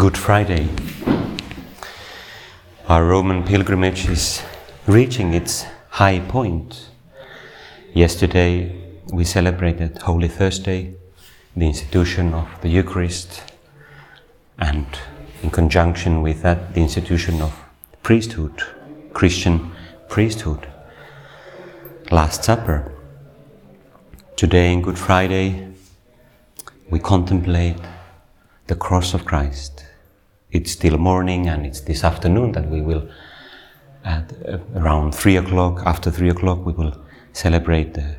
Good Friday. Our Roman pilgrimage is reaching its high point. Yesterday we celebrated Holy Thursday, the institution of the Eucharist, and in conjunction with that, the institution of priesthood, Christian priesthood, Last Supper. Today, in Good Friday, we contemplate the cross of Christ. It's still morning and it's this afternoon that we will, at uh, around three o'clock, after three o'clock, we will celebrate the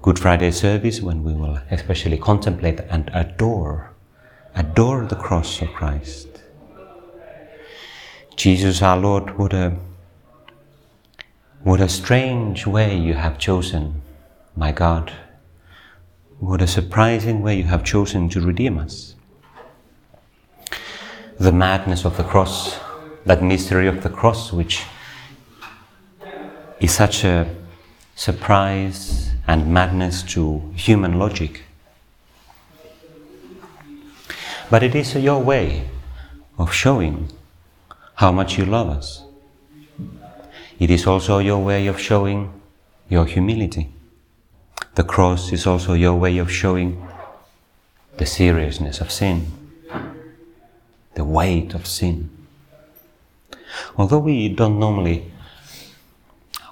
Good Friday service when we will especially contemplate and adore, adore the cross of Christ. Jesus our Lord, what a, what a strange way you have chosen, my God. What a surprising way you have chosen to redeem us. The madness of the cross, that mystery of the cross, which is such a surprise and madness to human logic. But it is your way of showing how much you love us. It is also your way of showing your humility. The cross is also your way of showing the seriousness of sin, the weight of sin. Although we don't normally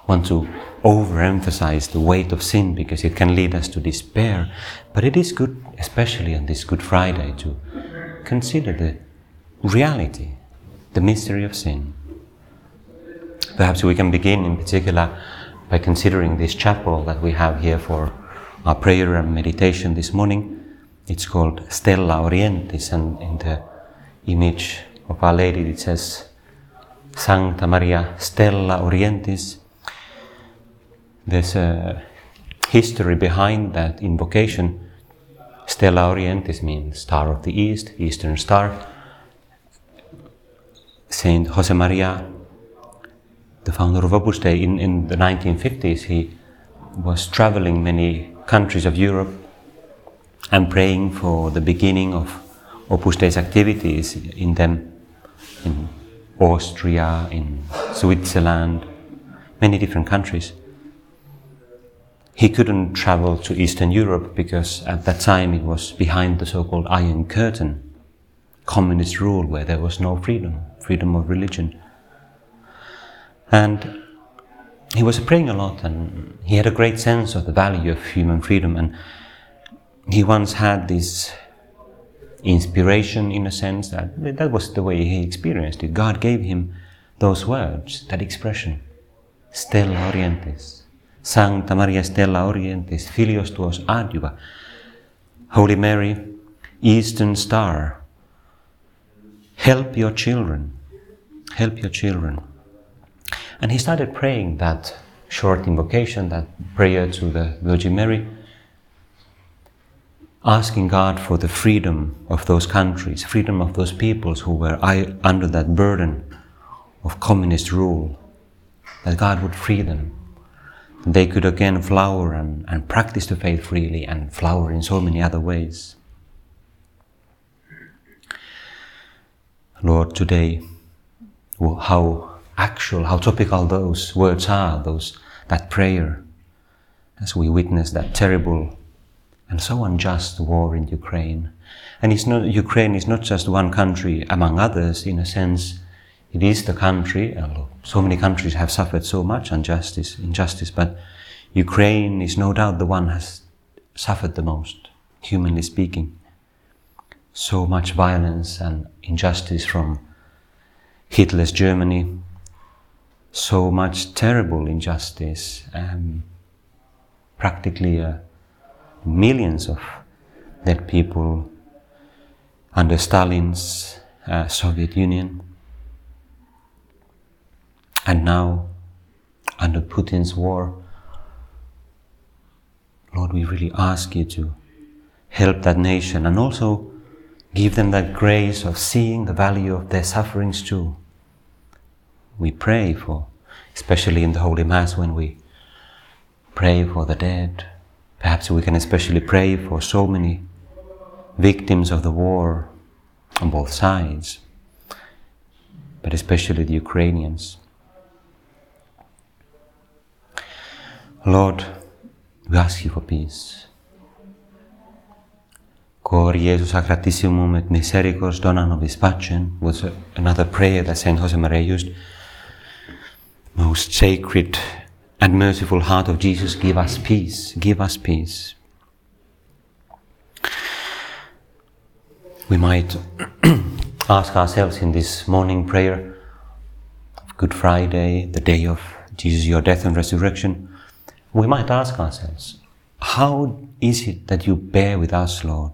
want to overemphasize the weight of sin because it can lead us to despair. But it is good, especially on this Good Friday, to consider the reality, the mystery of sin. Perhaps we can begin in particular by considering this chapel that we have here for our prayer and meditation this morning. It's called Stella Orientis, and in the image of Our Lady it says Sancta Maria Stella Orientis there's a history behind that invocation. Stella Orientis means star of the east, eastern star. Saint Josemaria, the founder of Opus Dei, in, in the 1950s, he was traveling many countries of Europe and praying for the beginning of Opus Dei's activities in them, in Austria, in Switzerland, many different countries. He couldn't travel to Eastern Europe because at that time it was behind the so-called Iron Curtain, communist rule where there was no freedom, freedom of religion. And he was praying a lot and he had a great sense of the value of human freedom and he once had this inspiration in a sense that that was the way he experienced it. God gave him those words, that expression, Stella Orientis, Sancta Maria Stella Orientis, Filios tuos adjuva. Holy Mary, Eastern Star, help your children, help your children. And he started praying that short invocation, that prayer to the Virgin Mary, asking God for the freedom of those countries, freedom of those peoples who were under that burden of communist rule, that God would free them they could again flower and, and practice the faith freely and flower in so many other ways. Lord, today, how actual, how topical those words are, those, that prayer, as we witness that terrible and so unjust war in Ukraine. And it's not, Ukraine is not just one country among others, in a sense, it is the country, so many countries have suffered so much injustice, injustice, but Ukraine is no doubt the one has suffered the most, humanly speaking. So much violence and injustice from Hitler's Germany, so much terrible injustice, um, practically uh, millions of dead people under Stalin's uh, Soviet Union, and now under Putin's war. Lord, we really ask you to help that nation and also give them that grace of seeing the value of their sufferings too. We pray for, especially in the Holy Mass when we pray for the dead. Perhaps we can especially pray for so many victims of the war on both sides, but especially the Ukrainians. Lord, we ask you for peace. Cor Iesu sacratissimum et misericors dona nobis pacem was another prayer that Saint Josemaria used. Most sacred and merciful heart of Jesus, give us peace, give us peace. We might ask ourselves in this morning prayer of Good Friday, the day of Jesus, your death and resurrection, we might ask ourselves, how is it that you bear with us, Lord?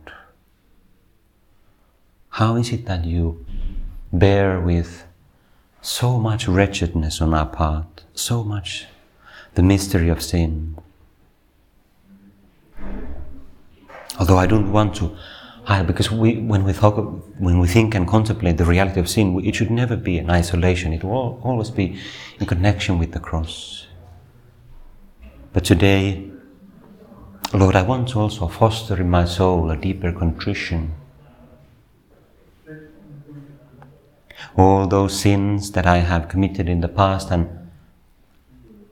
How is it that you bear with so much wretchedness on our part, so much the mystery of sin? Although I don't want to hide, because we, when we talk, when we think and contemplate the reality of sin, it should never be in isolation. It will always be in connection with the cross. But today, Lord, I want to also foster in my soul a deeper contrition all those sins that I have committed in the past and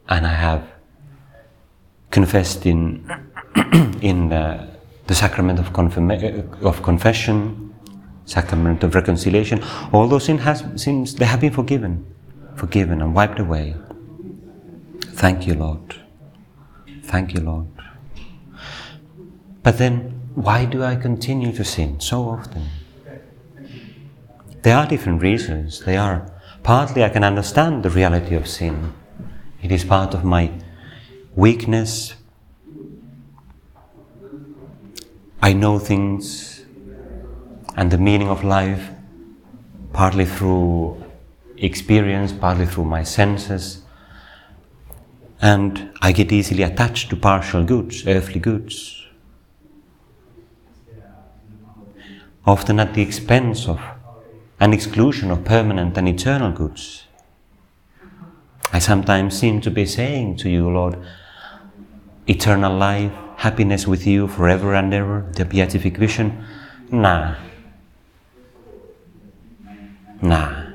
and I have confessed in in the, the sacrament of, confirma- of confession, sacrament of reconciliation. All those sin has, sins they have been forgiven, forgiven and wiped away. Thank you, Lord. Thank you, Lord. But then, why do I continue to sin so often? There are different reasons. They are partly I can understand the reality of sin. It is part of my weakness. I know things and the meaning of life partly through experience, partly through my senses. And I get easily attached to partial goods, earthly goods. Often at the expense of an exclusion of permanent and eternal goods. I sometimes seem to be saying to you, Lord, eternal life, happiness with you forever and ever, the beatific vision. Nah. Nah.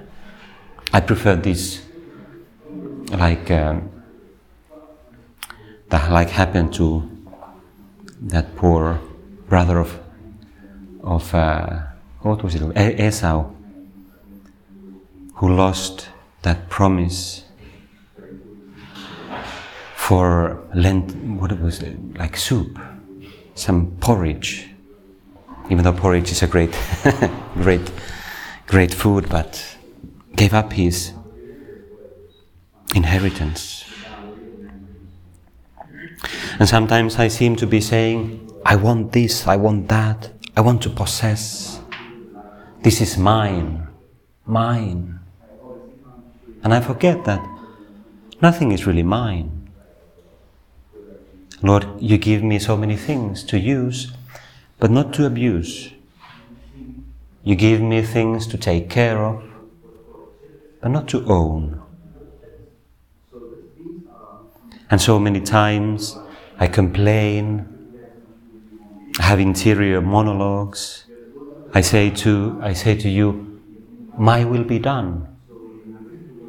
I prefer this, like um, that, like happened to that poor brother of of uh, what was it, Esau who lost that promise for Lent, what it was, like soup, some porridge. Even though porridge is a great, great, great food, but gave up his inheritance. And sometimes I seem to be saying, I want this, I want that, I want to possess. This is mine, mine. And I forget that nothing is really mine. Lord, you give me so many things to use, but not to abuse. You give me things to take care of, but not to own. And so many times I complain, I have interior monologues. I say to, I say to you, my will be done.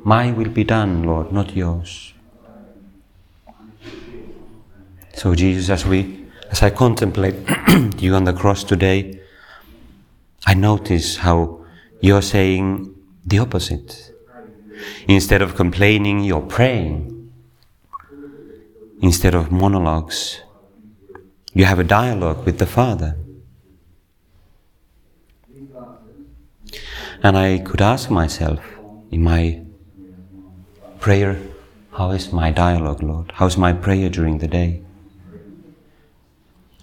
My will be done, Lord, not yours. So, Jesus, as we, as I contemplate you on the cross today, I notice how you're saying the opposite. Instead of complaining, you're praying. Instead of monologues, you have a dialogue with the Father. And I could ask myself in my Prayer, how is my dialogue, Lord? How's my prayer during the day?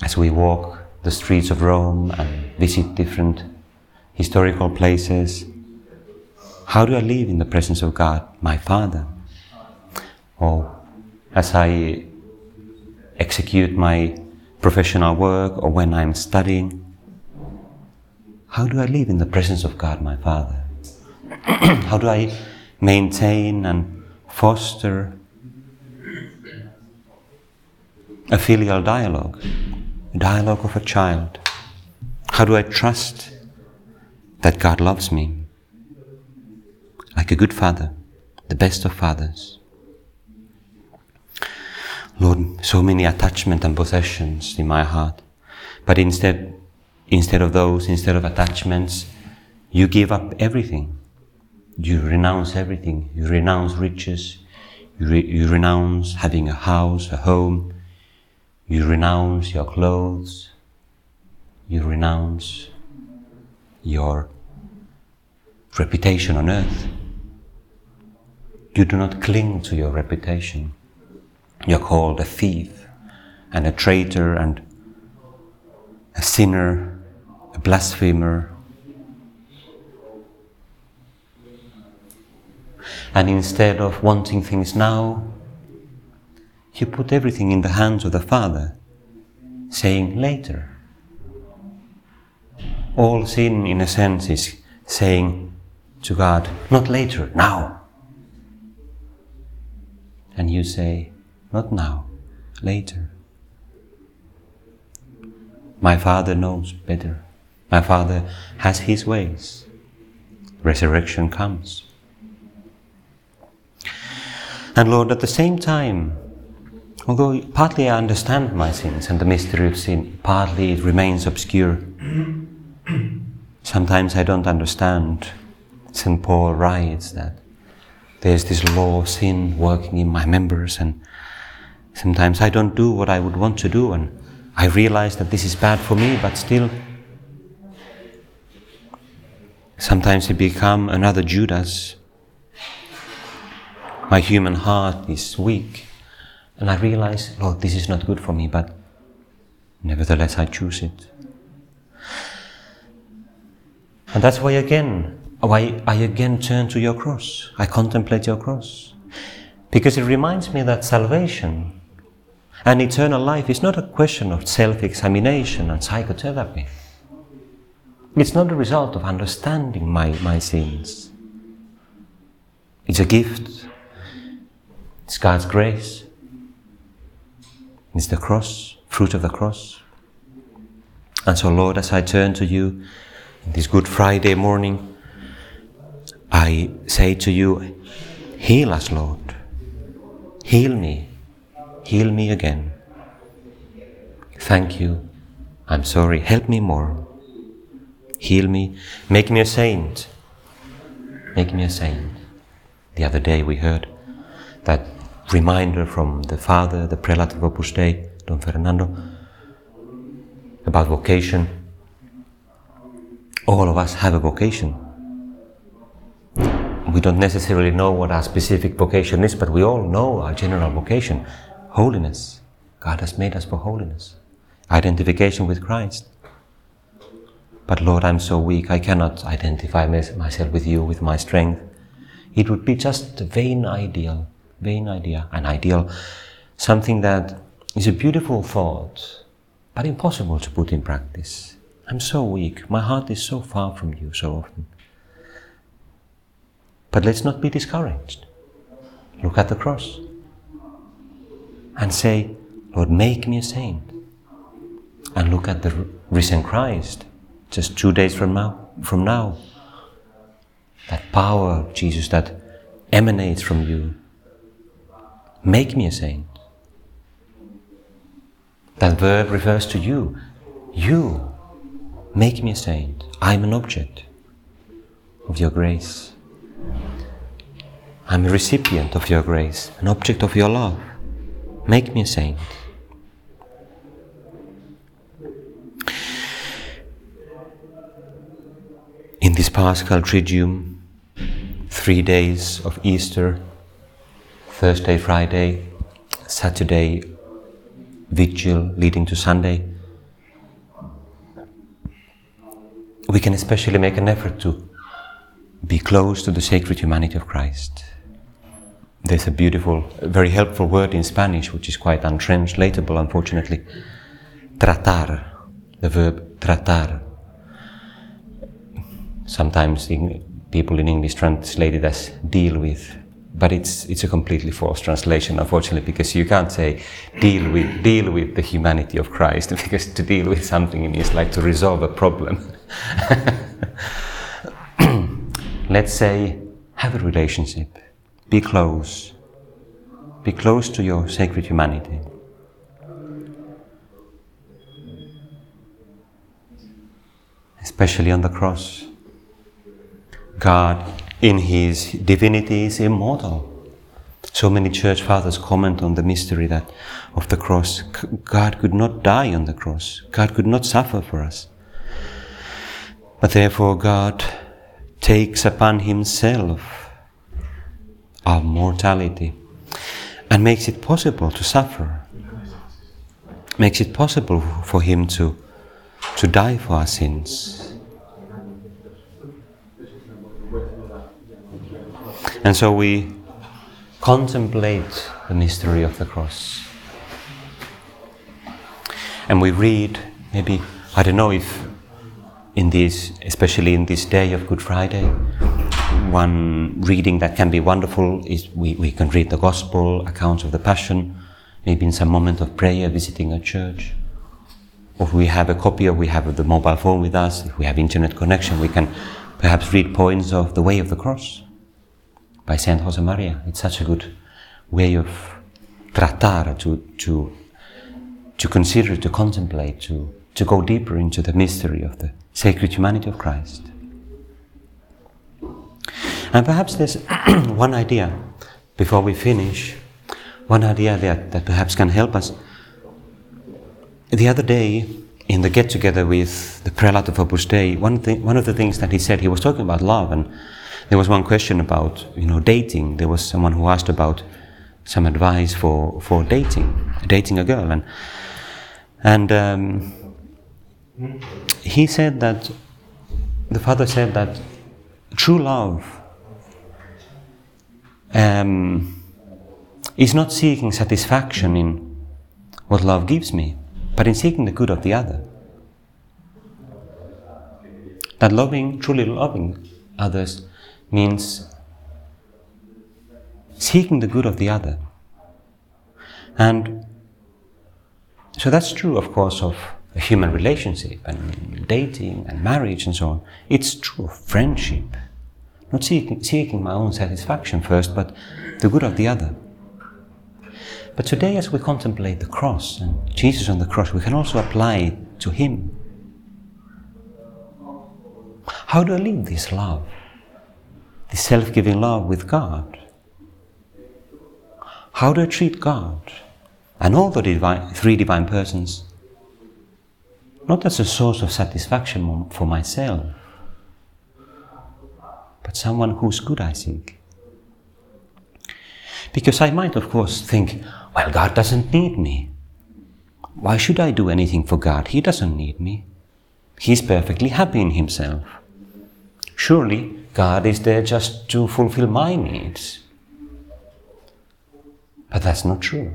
As we walk the streets of Rome and visit different historical places. How do I live in the presence of God, my Father? Or as I execute my professional work or when I'm studying, how do I live in the presence of God, my Father? how do I maintain and foster a filial dialogue, dialogue of a child? How do I trust that God loves me like a good father, the best of fathers? Lord, so many attachment and possessions in my heart, but instead, instead of those, instead of attachments, you give up everything. You renounce everything. You renounce riches. You, re- you renounce having a house, a home. You renounce your clothes. You renounce your reputation on earth. You do not cling to your reputation. You're called a thief and a traitor and a sinner, a blasphemer. And instead of wanting things now, you put everything in the hands of the Father, saying later. All sin, in a sense, is saying to God, not later, now. And you say, not now, later. My Father knows better. My Father has His ways. Resurrection comes. And Lord, at the same time, although partly I understand my sins and the mystery of sin, partly it remains obscure. Sometimes I don't understand. St. Paul writes that there's this law of sin working in my members and Sometimes I don't do what I would want to do, and I realize that this is bad for me, but still. Sometimes I become another Judas. My human heart is weak, and I realize, Lord, this is not good for me, but nevertheless I choose it. And that's why again, why I again turn to your cross. I contemplate your cross. Because it reminds me that salvation and eternal life is not a question of self examination and psychotherapy. It's not a result of understanding my, my sins. It's a gift. It's God's grace. It's the cross, fruit of the cross. And so, Lord, as I turn to you this Good Friday morning, I say to you, Heal us, Lord. Heal me Heal me again. Thank you. I'm sorry. Help me more. Heal me. Make me a saint. Make me a saint. The other day we heard that reminder from the father, the prelate of Opus Dei, Don Fernando, about vocation. All of us have a vocation. We don't necessarily know what our specific vocation is, but we all know our general vocation holiness. God has made us for holiness, identification with Christ. But Lord, I'm so weak, I cannot identify myself with you with my strength. It would be just a vain ideal, vain idea, an ideal, something that is a beautiful thought, but impossible to put in practice. I'm so weak, my heart is so far from you so often. But let's not be discouraged. Look at the cross and say, Lord, make me a saint. And look at the risen Christ just two days from now. From now. That power Jesus that emanates from you. Make me a saint. That verb refers to you. You make me a saint. I'm an object of your grace. I'm a recipient of your grace, an object of your love. Make me a saint. In this Paschal Triduum, three days of Easter, Thursday, Friday, Saturday, Vigil leading to Sunday, we can especially make an effort to be close to the sacred humanity of Christ. There's a beautiful, very helpful word in Spanish, which is quite untranslatable, unfortunately. Tratar, the verb tratar. Sometimes people in English translate it as deal with, but it's it's a completely false translation, unfortunately, because you can't say deal with deal with the humanity of Christ, because to deal with something is like to resolve a problem. Let's say have a relationship, be close, be close to your sacred humanity. Especially on the cross. God, in His divinity, is immortal. So many church fathers comment on the mystery that of the cross. God could not die on the cross. God could not suffer for us. But therefore God takes upon himself our mortality and makes it possible to suffer. Makes it possible for him to, to die for our sins. And so we contemplate the mystery of the cross. And we read, maybe, I don't know if in this, especially in this day of Good Friday, one reading that can be wonderful is we, we can read the Gospel, accounts of the Passion, maybe in some moment of prayer, visiting a church. Or if we have a copy or we have the mobile phone with us, if we have internet connection, we can perhaps read points of The Way of the Cross by Saint Josemaria. It's such a good way of tratar, to, to, to consider, to contemplate, to, to go deeper into the mystery of the sacred humanity of Christ. And perhaps there's one idea before we finish, one idea that, that perhaps can help us. The other day, in the get together with the prelate of Opus Dei, one, thing, one of the things that he said, he was talking about love, and there was one question about you know dating. There was someone who asked about some advice for, for dating, dating a girl, and and um, he said that the father said that true love um, is not seeking satisfaction in what love gives me, but in seeking the good of the other. That loving, truly loving others, means seeking the good of the other. And so that's true, of course, of a human relationship and dating and marriage and so on. It's true of friendship. Not seeking, seeking my own satisfaction first, but the good of the other. But today, as we contemplate the cross and Jesus on the cross, we can also apply it to Him. How do I live this love? This self giving love with God? How do I treat God and all the divine, three divine persons? Not as a source of satisfaction for myself, but someone who's good I seek. Because I might, of course, think, well, God doesn't need me. Why should I do anything for God? He doesn't need me. He's perfectly happy in Himself. Surely God is there just to fulfill my needs. But that's not true.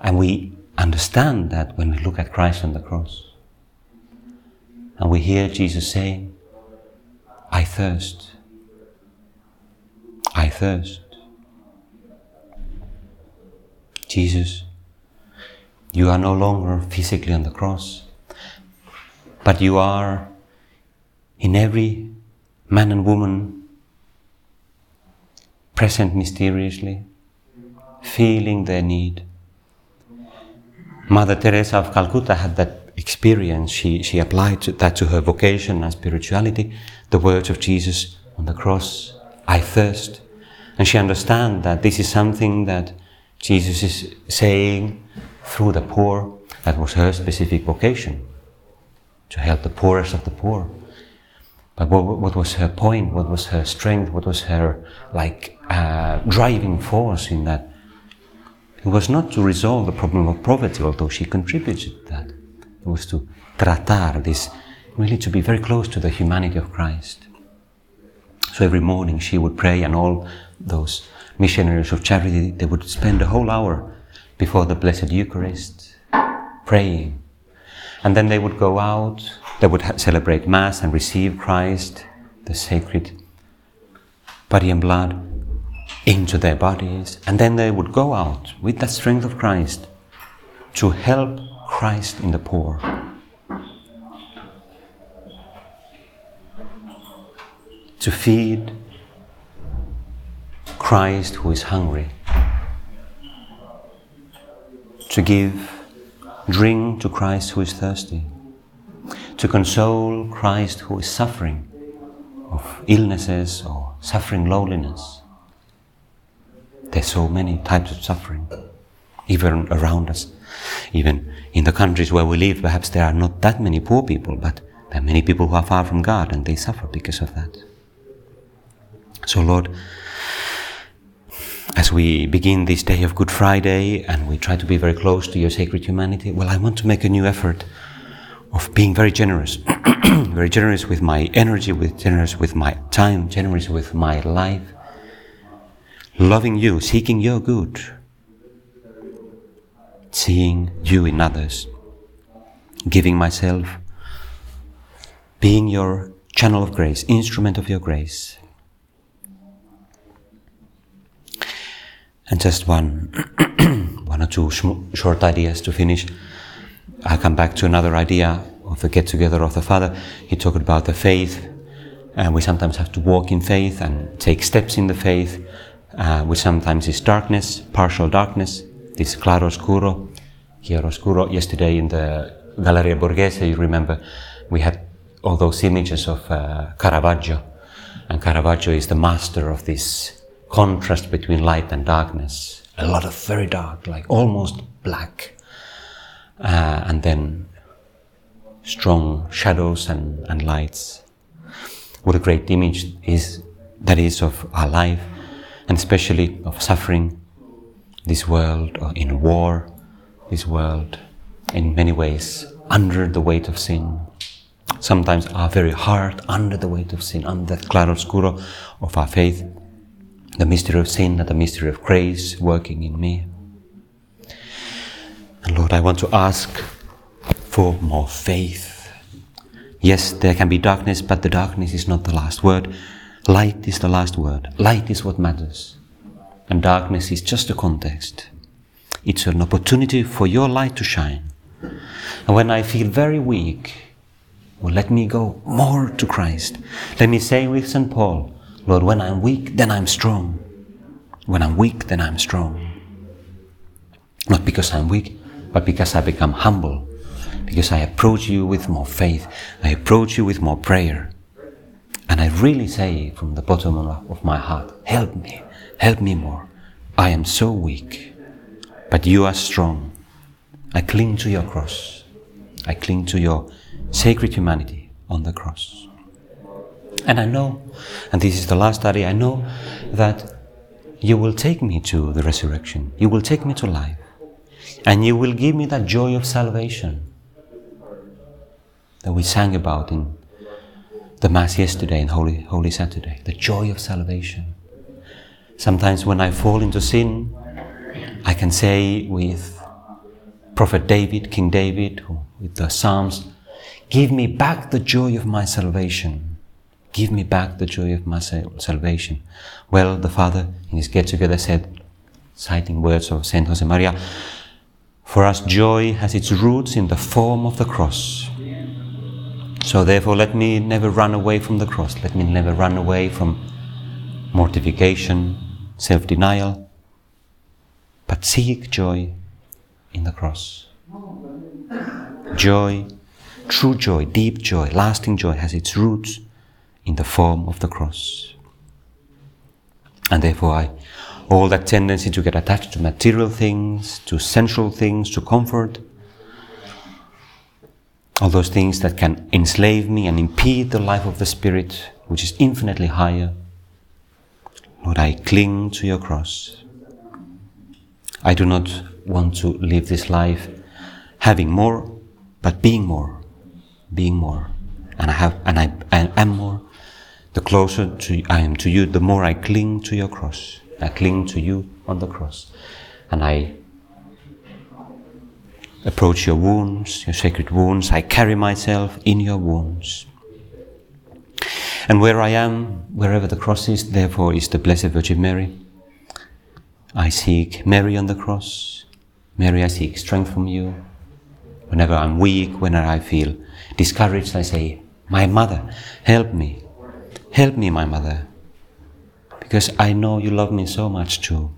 And we understand that when we look at Christ on the cross. And we hear Jesus saying, I thirst. I thirst. Jesus, you are no longer physically on the cross, but you are in every man and woman present mysteriously, feeling their need. Mother Teresa of Calcutta had that experience. She, she applied that to her vocation and spirituality, the words of Jesus on the cross, I thirst. And she understands that this is something that Jesus is saying through the poor. That was her specific vocation, to help the poorest of the poor. But what, what was her point? What was her strength? What was her like uh, driving force in that? It was not to resolve the problem of poverty, although she contributed to that. It was to tratar this really to be very close to the humanity of Christ. So every morning she would pray, and all those missionaries of charity, they would spend a whole hour before the Blessed Eucharist praying. And then they would go out, they would celebrate Mass and receive Christ, the sacred body and blood, into their bodies. And then they would go out with the strength of Christ to help Christ in the poor. To feed Christ who is hungry. To give drink to Christ who is thirsty. To console Christ who is suffering of illnesses or suffering loneliness. There's so many types of suffering, even around us. Even in the countries where we live, perhaps there are not that many poor people, but there are many people who are far from God and they suffer because of that. So, Lord, as we begin this day of Good Friday and we try to be very close to your sacred humanity, well, I want to make a new effort of being very generous, very generous with my energy, with generous with my time, generous with my life, loving you, seeking your good, seeing you in others, giving myself, being your channel of grace, instrument of your grace. And just one, one or two short ideas to finish. I come back to another idea of the get together of the Father. He talked about the faith, and we sometimes have to walk in faith and take steps in the faith, uh, which sometimes is darkness, partial darkness, this claro oscuro, chiaro oscuro. Yesterday in the Galleria Borghese, you remember, we had all those images of uh, Caravaggio, and Caravaggio is the master of this contrast between light and darkness. A lot of very dark, like almost black, uh, and then strong shadows and, and lights. What a great image is that is of our life, and especially of suffering, this world in war, this world in many ways under the weight of sin. Sometimes our very heart under the weight of sin, under that claro oscuro of our faith the mystery of sin and the mystery of grace working in me. And Lord, I want to ask for more faith. Yes, there can be darkness, but the darkness is not the last word. Light is the last word. Light is what matters. And darkness is just a context. It's an opportunity for your light to shine. And when I feel very weak, well, let me go more to Christ. Let me say with St. Paul, Lord, when I'm weak, then I'm strong. When I'm weak, then I'm strong. Not because I'm weak, but because I become humble. Because I approach you with more faith. I approach you with more prayer. And I really say from the bottom of my heart, help me, help me more. I am so weak, but you are strong. I cling to your cross. I cling to your sacred humanity on the cross. And I know, and this is the last study, I know that you will take me to the resurrection. You will take me to life. And you will give me that joy of salvation that we sang about in the Mass yesterday and Holy, Holy Saturday. The joy of salvation. Sometimes when I fall into sin, I can say with Prophet David, King David, with the Psalms, Give me back the joy of my salvation. Give me back the joy of my salvation. Well, the Father in his get together said, citing words of Saint Josemaria, For us, joy has its roots in the form of the cross. So, therefore, let me never run away from the cross. Let me never run away from mortification, self denial, but seek joy in the cross. Joy, true joy, deep joy, lasting joy has its roots in the form of the cross. And therefore, I, all that tendency to get attached to material things, to sensual things, to comfort, all those things that can enslave me and impede the life of the Spirit, which is infinitely higher. Lord, I cling to your cross. I do not want to live this life having more, but being more, being more and I have, and I, I am more, the closer to, I am to you, the more I cling to your cross. I cling to you on the cross, and I approach your wounds, your sacred wounds. I carry myself in your wounds. And where I am, wherever the cross is, therefore is the Blessed Virgin Mary. I seek Mary on the cross. Mary, I seek strength from you. Whenever I'm weak, whenever I feel discouraged, I say, My mother, help me. Help me, my mother. Because I know you love me so much too.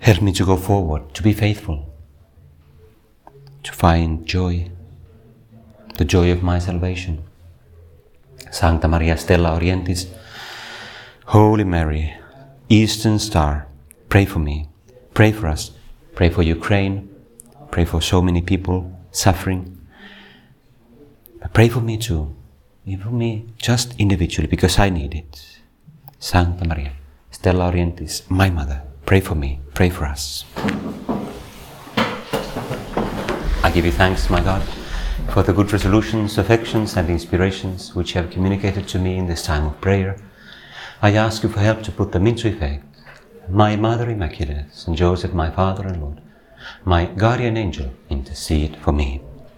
Help me to go forward, to be faithful, to find joy, the joy of my salvation. Sancta Maria Stella Orientis, Holy Mary, Eastern Star, pray for me, pray for us, pray for Ukraine, pray for so many people suffering. Pray for me too, for me just individually because I need it. Sancta Maria, Stella Orientis, my mother, pray for me, pray for us. I give you thanks, my God, for the good resolutions, affections, and inspirations which you have communicated to me in this time of prayer. I ask you for help to put them into effect. My Mother Immaculate, Saint Joseph, my Father and Lord, my guardian angel, intercede for me.